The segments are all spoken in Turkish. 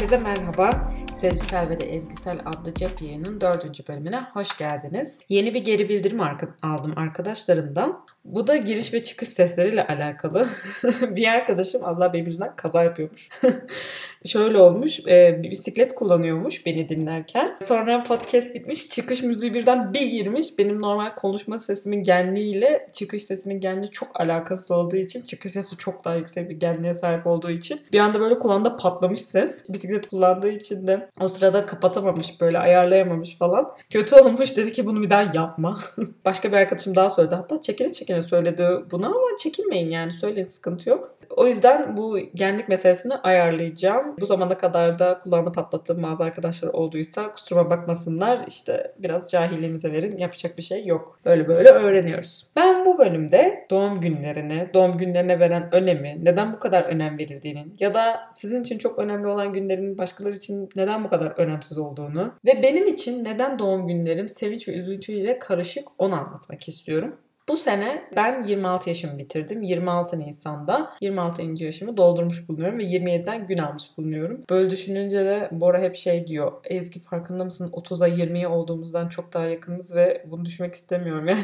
Herkese merhaba. Sezgisel ve de Ezgisel adlı cep yayının dördüncü bölümüne hoş geldiniz. Yeni bir geri bildirim aldım arkadaşlarımdan. Bu da giriş ve çıkış sesleriyle alakalı. bir arkadaşım Allah benim yüzünden kaza yapıyormuş. Şöyle olmuş, e, bisiklet kullanıyormuş beni dinlerken. Sonra podcast bitmiş, çıkış müziği birden bir girmiş. Benim normal konuşma sesimin genliğiyle çıkış sesinin genliği çok alakasız olduğu için, çıkış sesi çok daha yüksek bir genliğe sahip olduğu için bir anda böyle kulağında patlamış ses. Bisiklet kullandığı için de o sırada kapatamamış, böyle ayarlayamamış falan. Kötü olmuş, dedi ki bunu bir daha yapma. Başka bir arkadaşım daha söyledi. Hatta çekile çekile söyledi bunu ama çekinmeyin yani söyleyin sıkıntı yok. O yüzden bu genlik meselesini ayarlayacağım. Bu zamana kadar da kulağını patlattığım bazı arkadaşlar olduysa kusuruma bakmasınlar. İşte biraz cahilliğimize verin. Yapacak bir şey yok. Böyle böyle öğreniyoruz. Ben bu bölümde doğum günlerini, doğum günlerine veren önemi, neden bu kadar önem verildiğinin ya da sizin için çok önemli olan günlerin başkaları için neden bu kadar önemsiz olduğunu ve benim için neden doğum günlerim sevinç ve üzüntüyle karışık onu anlatmak istiyorum. Bu sene ben 26 yaşımı bitirdim. 26 Nisan'da 26. yaşımı doldurmuş bulunuyorum ve 27'den gün almış bulunuyorum. Böyle düşününce de Bora hep şey diyor. Ezgi farkında mısın? 30'a 20'ye olduğumuzdan çok daha yakınız ve bunu düşmek istemiyorum yani.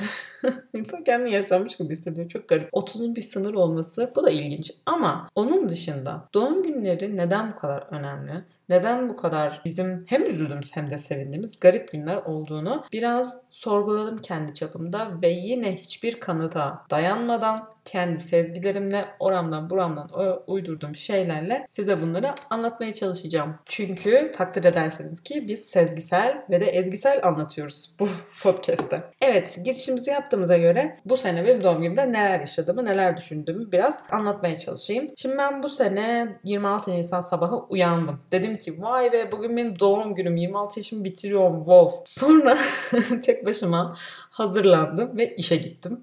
İnsan kendini yaşanmış gibi hissediyor. Çok garip. 30'un bir sınır olması bu da ilginç. Ama onun dışında doğum günleri neden bu kadar önemli? Neden bu kadar bizim hem üzüldüğümüz hem de sevindiğimiz garip günler olduğunu biraz sorguladım kendi çapımda ve yine hiçbir kanıta dayanmadan kendi sezgilerimle oramdan buramdan uydurduğum şeylerle size bunları anlatmaya çalışacağım. Çünkü takdir edersiniz ki biz sezgisel ve de ezgisel anlatıyoruz bu podcast'te. Evet girişimizi yaptığımıza göre bu sene benim doğum günümde neler yaşadığımı neler düşündüğümü biraz anlatmaya çalışayım. Şimdi ben bu sene 26 Nisan sabahı uyandım. Dedim ki vay be bugün benim doğum günüm 26 yaşımı bitiriyorum wow. Sonra tek başıma hazırlandım ve işe gittim.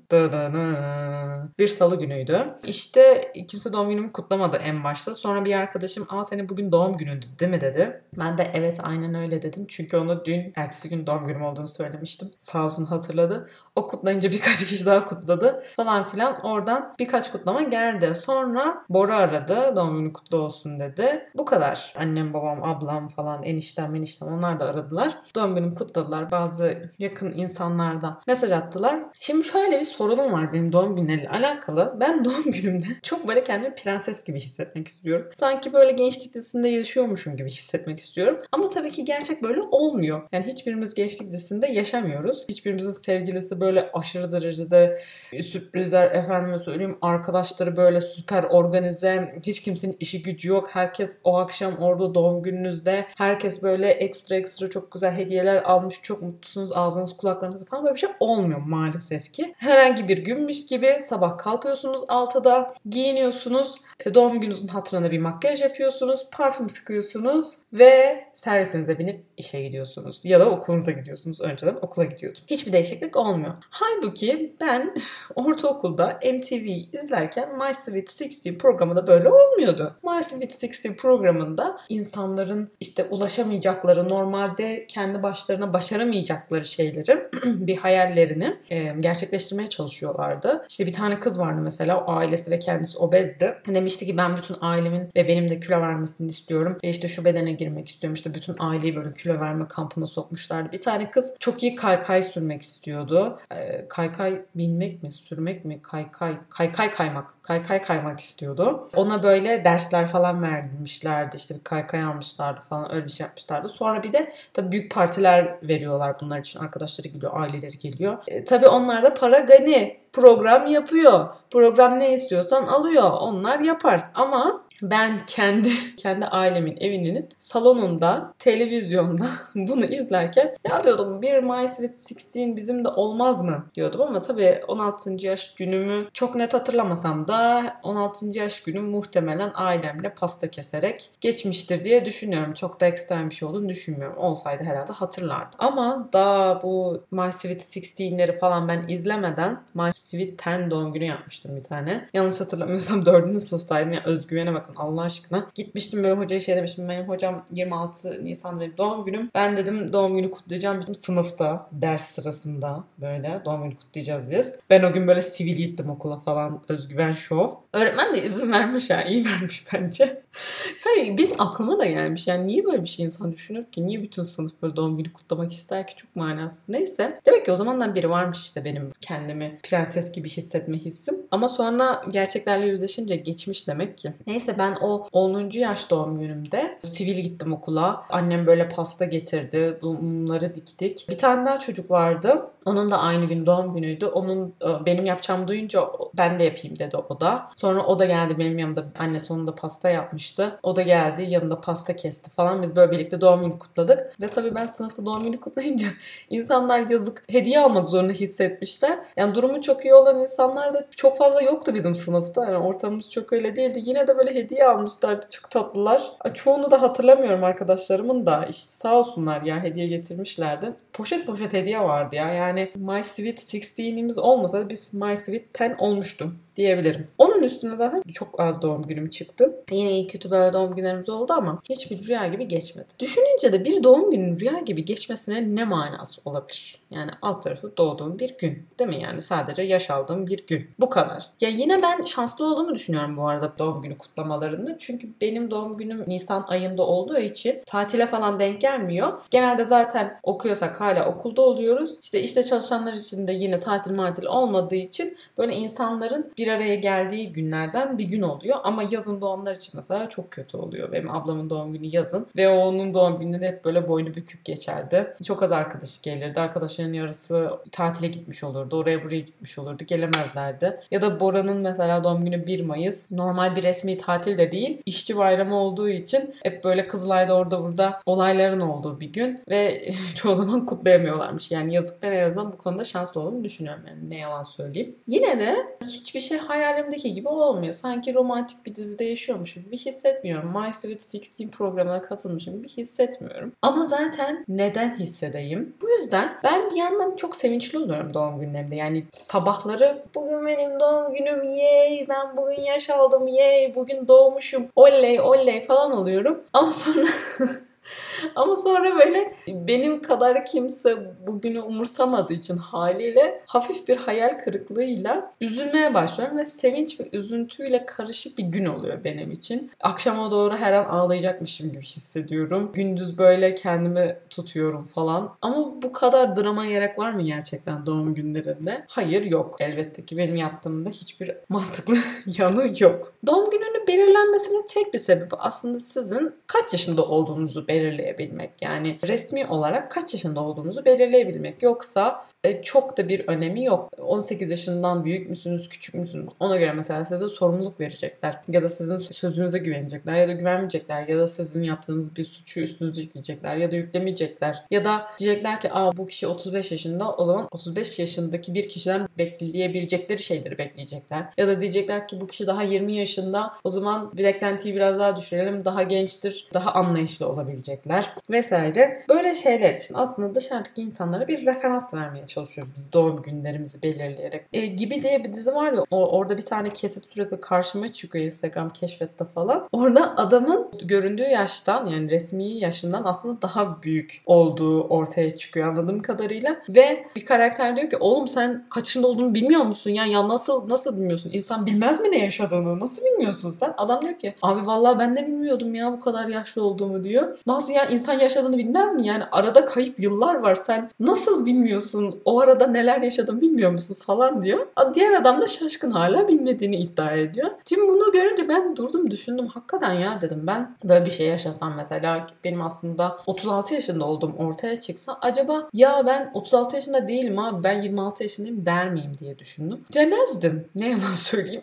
Bir salı günüydü. İşte kimse doğum günümü kutlamadı en başta. Sonra bir arkadaşım aa senin bugün doğum günündü değil mi dedi. Ben de evet aynen öyle dedim. Çünkü ona dün ertesi gün doğum günüm olduğunu söylemiştim. Sağ olsun hatırladı. O kutlayınca birkaç kişi daha kutladı falan filan. Oradan birkaç kutlama geldi. Sonra Bora aradı. Doğum günü kutlu olsun dedi. Bu kadar. Annem, babam, ablam falan, eniştem, eniştem onlar da aradılar. Doğum günümü kutladılar. Bazı yakın insanlar da mesaj attılar. Şimdi şöyle bir sorunum var benim doğum günleriyle alakalı. Ben doğum günümde çok böyle kendimi prenses gibi hissetmek istiyorum. Sanki böyle gençlik dizisinde yaşıyormuşum gibi hissetmek istiyorum. Ama tabii ki gerçek böyle olmuyor. Yani hiçbirimiz gençlik dizisinde yaşamıyoruz. Hiçbirimizin sevgilisi böyle aşırı derecede sürprizler efendime söyleyeyim arkadaşları böyle süper organize hiç kimsenin işi gücü yok. Herkes o akşam orada doğum gününüzde herkes böyle ekstra ekstra çok güzel hediyeler almış çok mutlusunuz ağzınız kulaklarınız falan böyle bir şey olmuyor maalesef ki. Herhangi bir günmüş gibi sabah kalkıyorsunuz 6'da giyiniyorsunuz e, doğum gününüzün hatırına bir makyaj yapıyorsunuz parfüm sıkıyorsunuz ve servisinize binip işe gidiyorsunuz ya da okulunuza gidiyorsunuz önceden okula gidiyordum. Hiçbir değişiklik olmuyor Halbuki ben ortaokulda MTV izlerken My Sweet 16 programı da böyle olmuyordu. My Sweet 16 programında insanların işte ulaşamayacakları, normalde kendi başlarına başaramayacakları şeyleri, bir hayallerini e, gerçekleştirmeye çalışıyorlardı. İşte bir tane kız vardı mesela, o ailesi ve kendisi obezdi. Demişti ki ben bütün ailemin ve benim de kilo vermesini istiyorum. Ve işte şu bedene girmek istiyorum. İşte bütün aileyi böyle kilo verme kampına sokmuşlardı. Bir tane kız çok iyi kaykay sürmek istiyordu e, kaykay binmek mi, sürmek mi, kaykay, kaykay kaymak, kaykay kaymak istiyordu. Ona böyle dersler falan vermişlerdi. İşte bir kaykay almışlardı falan öyle bir şey yapmışlardı. Sonra bir de tabii büyük partiler veriyorlar bunlar için. Arkadaşları geliyor, aileleri geliyor. E, tabii onlar da para gani program yapıyor. Program ne istiyorsan alıyor. Onlar yapar. Ama ben kendi kendi ailemin evinin salonunda televizyonda bunu izlerken ya diyordum bir My Sweet 16 bizim de olmaz mı diyordum ama tabii 16. yaş günümü çok net hatırlamasam da 16. yaş günü muhtemelen ailemle pasta keserek geçmiştir diye düşünüyorum. Çok da ekstrem bir şey olduğunu düşünmüyorum. Olsaydı herhalde hatırlardım. Ama daha bu My Sweet 16'leri falan ben izlemeden My Sweet 10 doğum günü yapmıştım bir tane. Yanlış hatırlamıyorsam 4. sınıftaydım. Yani özgüvene bakın Allah aşkına. Gitmiştim böyle hocaya şey demiştim. Benim hocam 26 Nisan benim doğum günüm. Ben dedim doğum günü kutlayacağım. Bizim sınıfta ders sırasında böyle doğum günü kutlayacağız biz. Ben o gün böyle sivil gittim okula falan. Özgüven şov. Öğretmen de izin vermiş ha. iyi vermiş bence. yani benim aklıma da gelmiş. Yani niye böyle bir şey insan düşünür ki? Niye bütün sınıf böyle doğum günü kutlamak ister ki? Çok manasız. Neyse. Demek ki o zamandan biri varmış işte benim kendimi prenses gibi hissetme hissim. Ama sonra gerçeklerle yüzleşince geçmiş demek ki. Neyse ben o 10. yaş doğum günümde sivil gittim okula. Annem böyle pasta getirdi. Mumları diktik. Bir tane daha çocuk vardı. Onun da aynı gün doğum günüydü. Onun e, benim yapacağımı duyunca ben de yapayım dedi o da. Sonra o da geldi benim yanımda. Annesi onun da pasta yapmıştı. O da geldi yanında pasta kesti falan. Biz böyle birlikte doğum günü kutladık. Ve tabii ben sınıfta doğum günü kutlayınca insanlar yazık hediye almak zorunda hissetmişler. Yani durumu çok iyi olan insanlar da çok fazla yoktu bizim sınıfta. Yani ortamımız çok öyle değildi. Yine de böyle hediye almışlardı. Çok tatlılar. Çoğunu da hatırlamıyorum arkadaşlarımın da. İşte sağ olsunlar ya hediye getirmişlerdi. Poşet poşet hediye vardı ya. Yani My Sweet 16'imiz olmasa biz My Sweet 10 olmuştum diyebilirim. Onun üstüne zaten çok az doğum günüm çıktı. Yine iyi kötü böyle doğum günlerimiz oldu ama hiçbir rüya gibi geçmedi. Düşününce de bir doğum günün rüya gibi geçmesine ne manası olabilir? Yani alt tarafı doğduğum bir gün. Değil mi? Yani sadece yaş aldığım bir gün. Bu kadar. Ya yine ben şanslı olduğumu düşünüyorum bu arada doğum günü kutlamalarında. Çünkü benim doğum günüm Nisan ayında olduğu için tatile falan denk gelmiyor. Genelde zaten okuyorsak hala okulda oluyoruz. İşte işte çalışanlar için de yine tatil matil olmadığı için böyle insanların bir araya geldiği günlerden bir gün oluyor. Ama yazın doğanlar için mesela çok kötü oluyor. Benim ablamın doğum günü yazın ve onun doğum günleri hep böyle boynu bükük geçerdi. Çok az arkadaşı gelirdi. Arkadaşların yarısı tatile gitmiş olurdu. Oraya buraya gitmiş olurdu. Gelemezlerdi. Ya da Bora'nın mesela doğum günü 1 Mayıs. Normal bir resmi tatil de değil. İşçi bayramı olduğu için hep böyle Kızılay'da orada burada olayların olduğu bir gün ve çoğu zaman kutlayamıyorlarmış. Yani yazık ben en azından bu konuda şanslı olduğumu düşünüyorum. Yani ne yalan söyleyeyim. Yine de hiçbir şey hayalimdeki gibi olmuyor. Sanki romantik bir dizide yaşıyormuşum gibi hissetmiyorum. My Sweet 16 programına katılmışım gibi hissetmiyorum. Ama zaten neden hissedeyim? Bu yüzden ben bir yandan çok sevinçli oluyorum doğum günlerimde. Yani sabahları bugün benim doğum günüm yey ben bugün yaş aldım yey bugün doğmuşum oley oley falan oluyorum. Ama sonra Ama sonra böyle benim kadar kimse bugünü umursamadığı için haliyle hafif bir hayal kırıklığıyla üzülmeye başlıyorum ve sevinç ve üzüntüyle karışık bir gün oluyor benim için. Akşama doğru her an ağlayacakmışım gibi hissediyorum. Gündüz böyle kendimi tutuyorum falan. Ama bu kadar drama gerek var mı gerçekten doğum günlerinde? Hayır yok. Elbette ki benim yaptığımda hiçbir mantıklı yanı yok. Doğum belirlenmesinin tek bir sebebi aslında sizin kaç yaşında olduğunuzu belirleyebilmek. Yani resmi olarak kaç yaşında olduğunuzu belirleyebilmek. Yoksa çok da bir önemi yok. 18 yaşından büyük müsünüz, küçük müsünüz? Ona göre mesela size sorumluluk verecekler. Ya da sizin sözünüze güvenecekler ya da güvenmeyecekler. Ya da sizin yaptığınız bir suçu üstünüze yükleyecekler ya da yüklemeyecekler. Ya da diyecekler ki aa bu kişi 35 yaşında o zaman 35 yaşındaki bir kişiden bekleyebilecekleri şeyleri bekleyecekler. Ya da diyecekler ki bu kişi daha 20 yaşında o zaman beklentiyi biraz daha düşürelim. Daha gençtir, daha anlayışlı olabilecekler vesaire. Böyle şeyler için aslında dışarıdaki insanlara bir referans vermeye çalışıyoruz biz doğum günlerimizi belirleyerek. E, gibi diye bir dizi var ya o, orada bir tane kesit sürekli karşıma çıkıyor Instagram keşfette falan. Orada adamın göründüğü yaştan yani resmi yaşından aslında daha büyük olduğu ortaya çıkıyor anladığım kadarıyla. Ve bir karakter diyor ki oğlum sen kaç yaşında olduğunu bilmiyor musun? Yani ya nasıl nasıl bilmiyorsun? İnsan bilmez mi ne yaşadığını? Nasıl bilmiyorsun sen? Adam diyor ki abi vallahi ben de bilmiyordum ya bu kadar yaşlı olduğumu diyor. Nasıl ya insan yaşadığını bilmez mi? Yani arada kayıp yıllar var. Sen nasıl bilmiyorsun? O arada neler yaşadım bilmiyor musun falan diyor. Diğer adam da şaşkın hala bilmediğini iddia ediyor. Şimdi bunu görünce ben durdum düşündüm. Hakikaten ya dedim ben böyle bir şey yaşasam mesela benim aslında 36 yaşında olduğum ortaya çıksa acaba ya ben 36 yaşında değilim abi ben 26 yaşındayım der miyim diye düşündüm. Demezdim. Ne yalan söyleyeyim.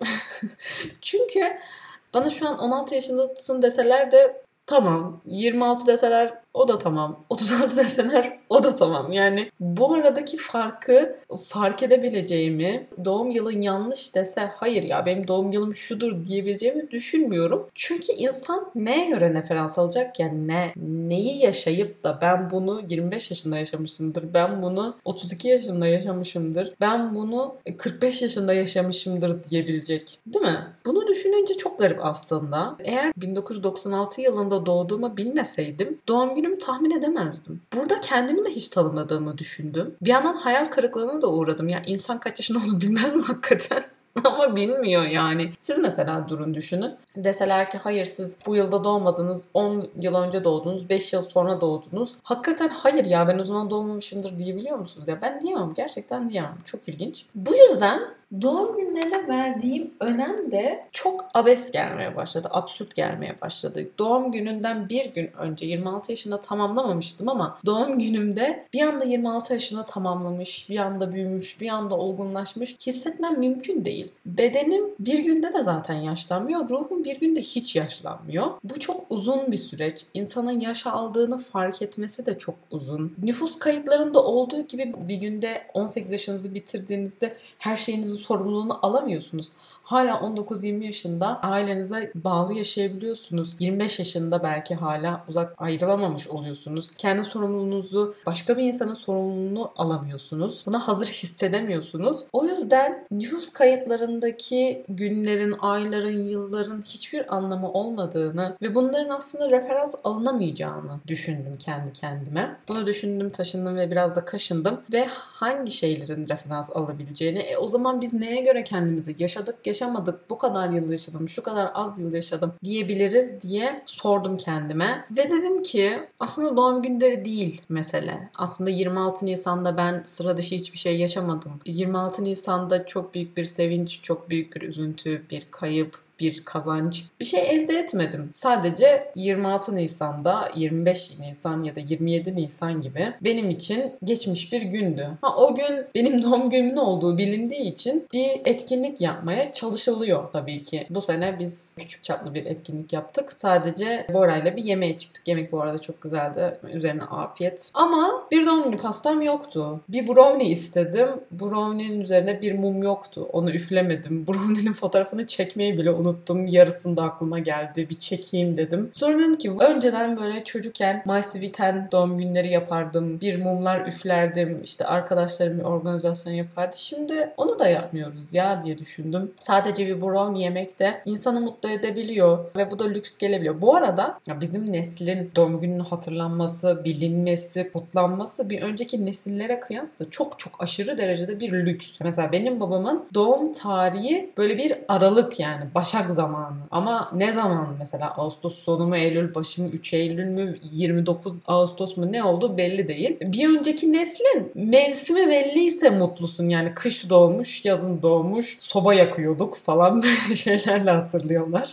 Çünkü bana şu an 16 yaşındasın deseler de tamam 26 deseler o da tamam. 36 deseler o da tamam. Yani bu aradaki farkı fark edebileceğimi, doğum yılın yanlış dese hayır ya benim doğum yılım şudur diyebileceğimi düşünmüyorum. Çünkü insan neye göre referans alacak yani ne neyi yaşayıp da ben bunu 25 yaşında yaşamışımdır. Ben bunu 32 yaşında yaşamışımdır. Ben bunu 45 yaşında yaşamışımdır diyebilecek. Değil mi? Bunu düşününce çok garip aslında. Eğer 1996 yılında doğduğumu bilmeseydim doğum günümü tahmin edemezdim. Burada kendimi de hiç tanımadığımı düşündüm. Bir yandan hayal kırıklığına da uğradım. Ya insan kaç yaşında olduğunu bilmez mi hakikaten? Ama bilmiyor yani. Siz mesela durun düşünün. Deseler ki hayır siz bu yılda doğmadınız, 10 yıl önce doğdunuz, 5 yıl sonra doğdunuz. Hakikaten hayır ya ben o zaman doğmamışımdır diyebiliyor musunuz? Ya ben diyemem. Gerçekten diyemem. Çok ilginç. Bu yüzden doğum günlerine verdiğim önem de çok abes gelmeye başladı. Absürt gelmeye başladı. Doğum gününden bir gün önce 26 yaşında tamamlamamıştım ama doğum günümde bir anda 26 yaşında tamamlamış, bir anda büyümüş, bir anda olgunlaşmış hissetmem mümkün değil. Bedenim bir günde de zaten yaşlanmıyor. Ruhum bir günde hiç yaşlanmıyor. Bu çok uzun bir süreç. İnsanın yaş aldığını fark etmesi de çok uzun. Nüfus kayıtlarında olduğu gibi bir günde 18 yaşınızı bitirdiğinizde her şeyinizi sorumluluğunu alamıyorsunuz. Hala 19-20 yaşında ailenize bağlı yaşayabiliyorsunuz. 25 yaşında belki hala uzak ayrılamamış oluyorsunuz. Kendi sorumluluğunuzu başka bir insanın sorumluluğunu alamıyorsunuz. Buna hazır hissedemiyorsunuz. O yüzden nüfus kayıtlarındaki günlerin, ayların, yılların hiçbir anlamı olmadığını ve bunların aslında referans alınamayacağını düşündüm kendi kendime. Bunu düşündüm, taşındım ve biraz da kaşındım ve hangi şeylerin referans alabileceğini e, o zaman biz neye göre kendimizi yaşadık, yaşamadık, bu kadar yıl yaşadım, şu kadar az yıl yaşadım diyebiliriz diye sordum kendime. Ve dedim ki aslında doğum günleri değil mesele. Aslında 26 Nisan'da ben sıra dışı hiçbir şey yaşamadım. 26 Nisan'da çok büyük bir sevinç, çok büyük bir üzüntü, bir kayıp, bir kazanç bir şey elde etmedim. Sadece 26 Nisan'da 25 Nisan ya da 27 Nisan gibi benim için geçmiş bir gündü. Ha o gün benim doğum günümün olduğu bilindiği için bir etkinlik yapmaya çalışılıyor tabii ki. Bu sene biz küçük çaplı bir etkinlik yaptık. Sadece Bora'yla bir yemeğe çıktık. Yemek bu arada çok güzeldi. Üzerine afiyet. Ama bir doğum günü pastam yoktu. Bir brownie istedim. Brownie'nin üzerine bir mum yoktu. Onu üflemedim. Brownie'nin fotoğrafını çekmeyi bile unuttum unuttum. Yarısında aklıma geldi. Bir çekeyim dedim. Sonra dedim ki önceden böyle çocukken My Sweeten doğum günleri yapardım. Bir mumlar üflerdim. İşte arkadaşlarım bir organizasyon yapardı. Şimdi onu da yapmıyoruz ya diye düşündüm. Sadece bir brownie yemek de insanı mutlu edebiliyor ve bu da lüks gelebiliyor. Bu arada ya bizim neslin doğum gününün hatırlanması, bilinmesi, kutlanması bir önceki nesillere kıyasla çok çok aşırı derecede bir lüks. Mesela benim babamın doğum tarihi böyle bir aralık yani Başak Başak zamanı. Ama ne zaman mesela Ağustos sonu mu Eylül başı mı 3 Eylül mü 29 Ağustos mu ne oldu belli değil. Bir önceki neslin mevsimi belliyse mutlusun yani kış doğmuş yazın doğmuş soba yakıyorduk falan böyle şeylerle hatırlıyorlar.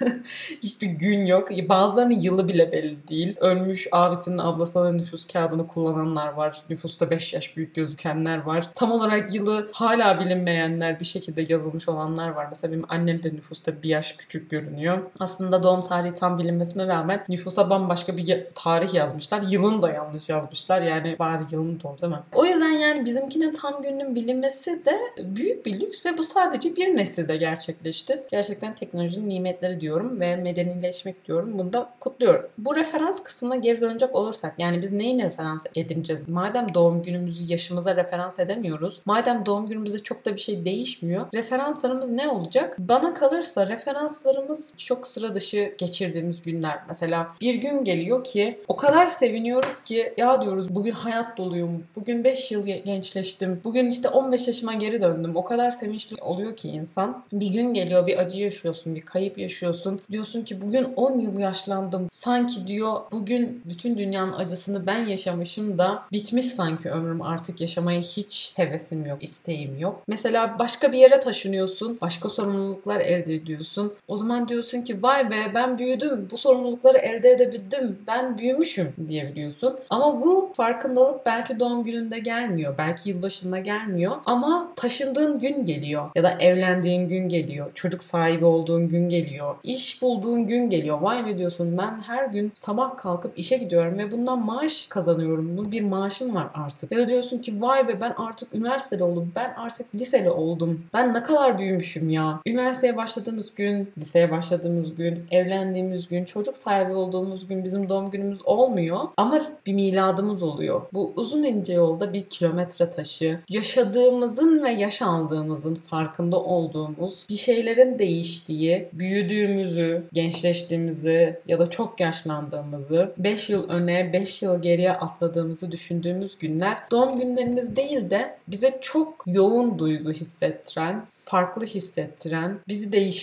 Hiçbir gün yok. Bazılarının yılı bile belli değil. Ölmüş abisinin ablasının nüfus kağıdını kullananlar var. Nüfusta 5 yaş büyük gözükenler var. Tam olarak yılı hala bilinmeyenler bir şekilde yazılmış olanlar var. Mesela benim annem de nüfusta nüfusta bir yaş küçük görünüyor. Aslında doğum tarihi tam bilinmesine rağmen nüfusa bambaşka bir tarih yazmışlar. Yılını da yanlış yazmışlar. Yani bari yılını doğru değil mi? O yüzden yani bizimkinin tam gününün bilinmesi de büyük bir lüks ve bu sadece bir nesilde gerçekleşti. Gerçekten teknolojinin nimetleri diyorum ve medenileşmek diyorum. Bunu da kutluyorum. Bu referans kısmına geri dönecek olursak yani biz neyin referans edineceğiz? Madem doğum günümüzü yaşımıza referans edemiyoruz. Madem doğum günümüzde çok da bir şey değişmiyor. Referanslarımız ne olacak? Bana kalırsa olursa referanslarımız çok sıra dışı geçirdiğimiz günler. Mesela bir gün geliyor ki o kadar seviniyoruz ki ya diyoruz bugün hayat doluyum. Bugün 5 yıl gençleştim. Bugün işte 15 yaşıma geri döndüm. O kadar sevinçli oluyor ki insan. Bir gün geliyor bir acı yaşıyorsun, bir kayıp yaşıyorsun. Diyorsun ki bugün 10 yıl yaşlandım. Sanki diyor bugün bütün dünyanın acısını ben yaşamışım da bitmiş sanki ömrüm artık yaşamaya hiç hevesim yok, isteğim yok. Mesela başka bir yere taşınıyorsun. Başka sorumluluklar elde ediyorsun. O zaman diyorsun ki vay be ben büyüdüm. Bu sorumlulukları elde edebildim. Ben büyümüşüm diyebiliyorsun. Ama bu farkındalık belki doğum gününde gelmiyor. Belki yılbaşında gelmiyor. Ama taşındığın gün geliyor. Ya da evlendiğin gün geliyor. Çocuk sahibi olduğun gün geliyor. İş bulduğun gün geliyor. Vay be diyorsun ben her gün sabah kalkıp işe gidiyorum ve bundan maaş kazanıyorum. Bu bir maaşım var artık. Ya da diyorsun ki vay be ben artık üniversitede oldum. Ben artık liseli oldum. Ben ne kadar büyümüşüm ya. Üniversiteye başladığımız gün, liseye başladığımız gün, evlendiğimiz gün, çocuk sahibi olduğumuz gün bizim doğum günümüz olmuyor. Ama bir miladımız oluyor. Bu uzun ince yolda bir kilometre taşı. Yaşadığımızın ve yaş aldığımızın farkında olduğumuz bir şeylerin değiştiği, büyüdüğümüzü, gençleştiğimizi ya da çok yaşlandığımızı, 5 yıl öne, 5 yıl geriye atladığımızı düşündüğümüz günler doğum günlerimiz değil de bize çok yoğun duygu hissettiren, farklı hissettiren, bizi değiştiren,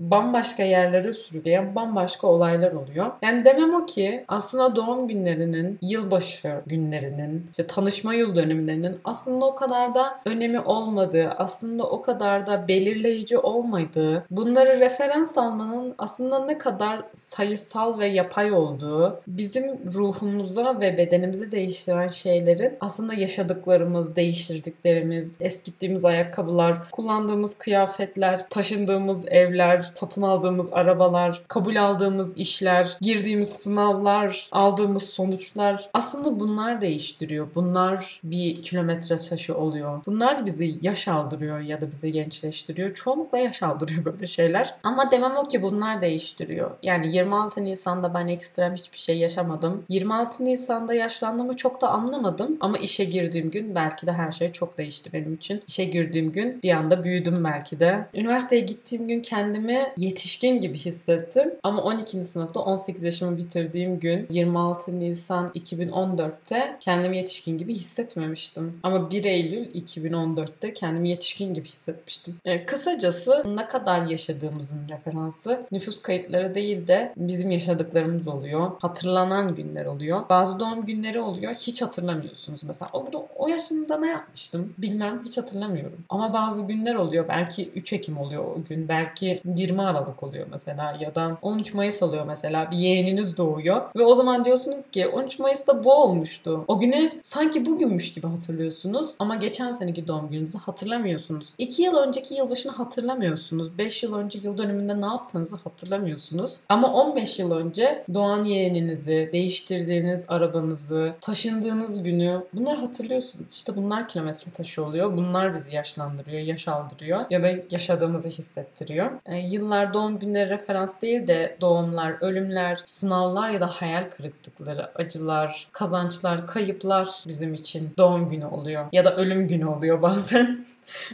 bambaşka yerlere sürükleyen bambaşka olaylar oluyor. Yani demem o ki aslında doğum günlerinin, yılbaşı günlerinin, işte tanışma yıl dönemlerinin aslında o kadar da önemi olmadığı, aslında o kadar da belirleyici olmadığı, bunları referans almanın aslında ne kadar sayısal ve yapay olduğu, bizim ruhumuza ve bedenimizi değiştiren şeylerin aslında yaşadıklarımız, değiştirdiklerimiz, eskittiğimiz ayakkabılar, kullandığımız kıyafetler, taşındığımız evler, satın aldığımız arabalar, kabul aldığımız işler, girdiğimiz sınavlar, aldığımız sonuçlar aslında bunlar değiştiriyor. Bunlar bir kilometre taşı oluyor. Bunlar bizi yaş aldırıyor ya da bizi gençleştiriyor. Çoğunlukla yaş aldırıyor böyle şeyler. Ama demem o ki bunlar değiştiriyor. Yani 26 Nisan'da ben ekstrem hiçbir şey yaşamadım. 26 Nisan'da yaşlandığımı çok da anlamadım. Ama işe girdiğim gün belki de her şey çok değişti benim için. İşe girdiğim gün bir anda büyüdüm belki de. Üniversiteye gittiğim gün kendimi yetişkin gibi hissettim. Ama 12. sınıfta 18 yaşımı bitirdiğim gün 26 Nisan 2014'te kendimi yetişkin gibi hissetmemiştim. Ama 1 Eylül 2014'te kendimi yetişkin gibi hissetmiştim. Yani kısacası ne kadar yaşadığımızın referansı nüfus kayıtları değil de bizim yaşadıklarımız oluyor. Hatırlanan günler oluyor. Bazı doğum günleri oluyor. Hiç hatırlamıyorsunuz mesela. O, o yaşımda ne yapmıştım? Bilmem hiç hatırlamıyorum. Ama bazı günler oluyor. Belki 3 Ekim oluyor o gün. Belki 20 Aralık oluyor mesela ya da 13 Mayıs oluyor mesela. Bir yeğeniniz doğuyor ve o zaman diyorsunuz ki 13 Mayıs'ta bu olmuştu. O güne sanki bugünmüş gibi hatırlıyorsunuz ama geçen seneki doğum gününüzü hatırlamıyorsunuz. 2 yıl önceki yılbaşını hatırlamıyorsunuz. 5 yıl önce yıl dönümünde ne yaptığınızı hatırlamıyorsunuz. Ama 15 yıl önce doğan yeğeninizi, değiştirdiğiniz arabanızı, taşındığınız günü bunları hatırlıyorsunuz. İşte bunlar kilometre taşı oluyor. Bunlar bizi yaşlandırıyor, yaş aldırıyor ya da yaşadığımızı hissettiriyor. E, yıllar doğum günleri referans değil de doğumlar, ölümler, sınavlar ya da hayal kırıklıkları, acılar, kazançlar, kayıplar bizim için doğum günü oluyor. Ya da ölüm günü oluyor bazen.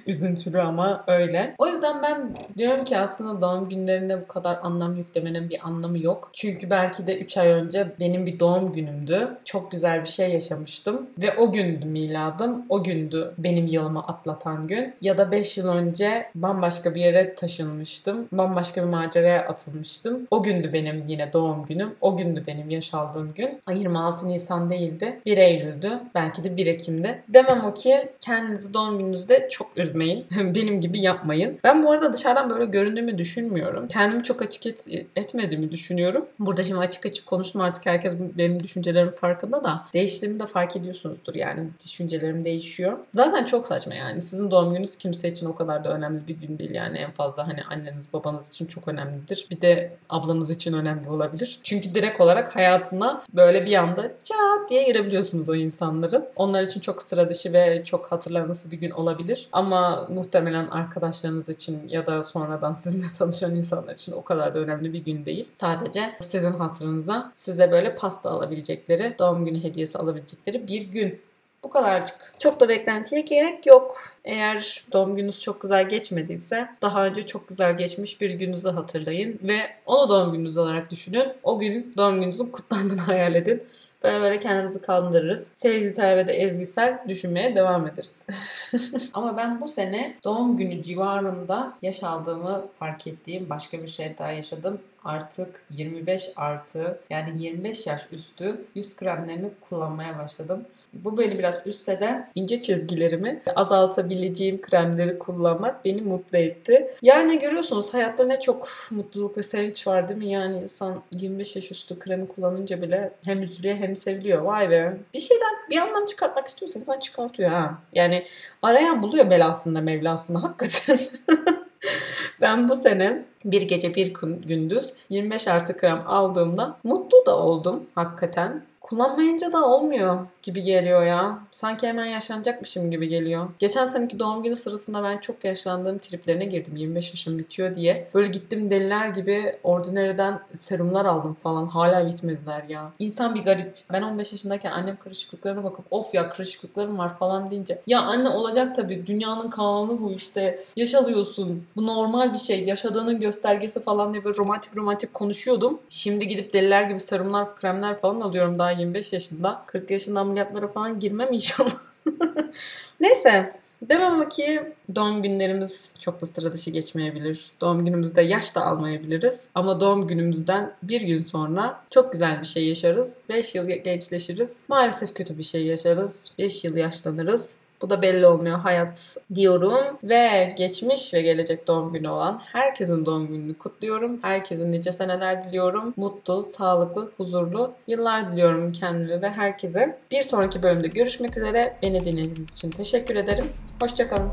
Üzüntülü ama öyle. O yüzden ben diyorum ki aslında doğum günlerine bu kadar anlam yüklemenin bir anlamı yok. Çünkü belki de 3 ay önce benim bir doğum günümdü. Çok güzel bir şey yaşamıştım. Ve o gündü miladım. O gündü benim yılımı atlatan gün. Ya da 5 yıl önce bambaşka bir yere taşınmıştım. Bambaşka bir maceraya atılmıştım. O gündü benim yine doğum günüm. O gündü benim yaş aldığım gün. 26 Nisan değildi. 1 Eylül'dü. Belki de 1 Ekim'de. Demem o ki kendinizi doğum gününüzde çok üzmeyin. benim gibi yapmayın. Ben bu arada dışarıdan böyle göründüğümü düşünmüyorum. Kendimi çok açık et, etmediğimi düşünüyorum. Burada şimdi açık açık konuştum artık herkes benim düşüncelerimin farkında da değiştiğimi de fark ediyorsunuzdur yani düşüncelerim değişiyor. Zaten çok saçma yani sizin doğum gününüz kimse için o kadar da önemli bir gün değil yani en fazla hani anneniz babanız için çok önemlidir. Bir de ablanız için önemli olabilir. Çünkü direkt olarak hayatına böyle bir anda çat diye girebiliyorsunuz o insanların. Onlar için çok sıra dışı ve çok hatırlanması bir gün olabilir. Ama muhtemelen arkadaşlarınız için ya da sonradan sizinle tanışan insanlar için o kadar da önemli bir gün değil. Sadece sizin hatırınıza size böyle pasta alabilecekleri, doğum günü hediyesi alabilecekleri bir gün. Bu kadarcık. Çok da beklentiye gerek yok. Eğer doğum gününüz çok güzel geçmediyse daha önce çok güzel geçmiş bir gününüzü hatırlayın ve onu doğum gününüz olarak düşünün. O gün doğum gününüzün kutlandığını hayal edin. Böyle böyle kendimizi kandırırız. Sevgisel ve de ezgisel düşünmeye devam ederiz. Ama ben bu sene doğum günü civarında yaş aldığımı fark ettiğim başka bir şey daha yaşadım artık 25 artı yani 25 yaş üstü yüz kremlerini kullanmaya başladım. Bu beni biraz üstse de ince çizgilerimi azaltabileceğim kremleri kullanmak beni mutlu etti. Yani görüyorsunuz hayatta ne çok mutluluk ve sevinç var değil mi? Yani insan 25 yaş üstü kremi kullanınca bile hem üzülüyor hem seviliyor. Vay be. Bir şeyden bir anlam çıkartmak istiyorsan insan çıkartıyor ha. Yani arayan buluyor belasında mevlasında hakikaten. ben bu sene bir gece bir gündüz 25 artı krem aldığımda mutlu da oldum hakikaten. Kullanmayınca da olmuyor gibi geliyor ya. Sanki hemen yaşlanacakmışım gibi geliyor. Geçen seneki doğum günü sırasında ben çok yaşlandığım triplerine girdim. 25 yaşım bitiyor diye. Böyle gittim deliler gibi Ordinary'den serumlar aldım falan. Hala bitmediler ya. İnsan bir garip. Ben 15 yaşındayken annem kırışıklıklarına bakıp of ya kırışıklıklarım var falan deyince. Ya anne olacak tabii. Dünyanın kanunu bu işte. Yaş alıyorsun. Bu normal bir şey. Yaşadığının göstergesi falan diye böyle romantik romantik konuşuyordum. Şimdi gidip deliler gibi serumlar, kremler falan alıyorum daha 25 yaşında. 40 yaşında ameliyatlara falan girmem inşallah. Neyse. Demem ki doğum günlerimiz çok da sıra dışı geçmeyebilir. Doğum günümüzde yaş da almayabiliriz. Ama doğum günümüzden bir gün sonra çok güzel bir şey yaşarız. 5 yıl gençleşiriz. Maalesef kötü bir şey yaşarız. 5 yıl yaşlanırız. Bu da belli olmuyor hayat diyorum ve geçmiş ve gelecek doğum günü olan herkesin doğum gününü kutluyorum. Herkesin nice seneler diliyorum. Mutlu, sağlıklı, huzurlu yıllar diliyorum kendime ve herkese. Bir sonraki bölümde görüşmek üzere. Beni dinlediğiniz için teşekkür ederim. Hoşçakalın.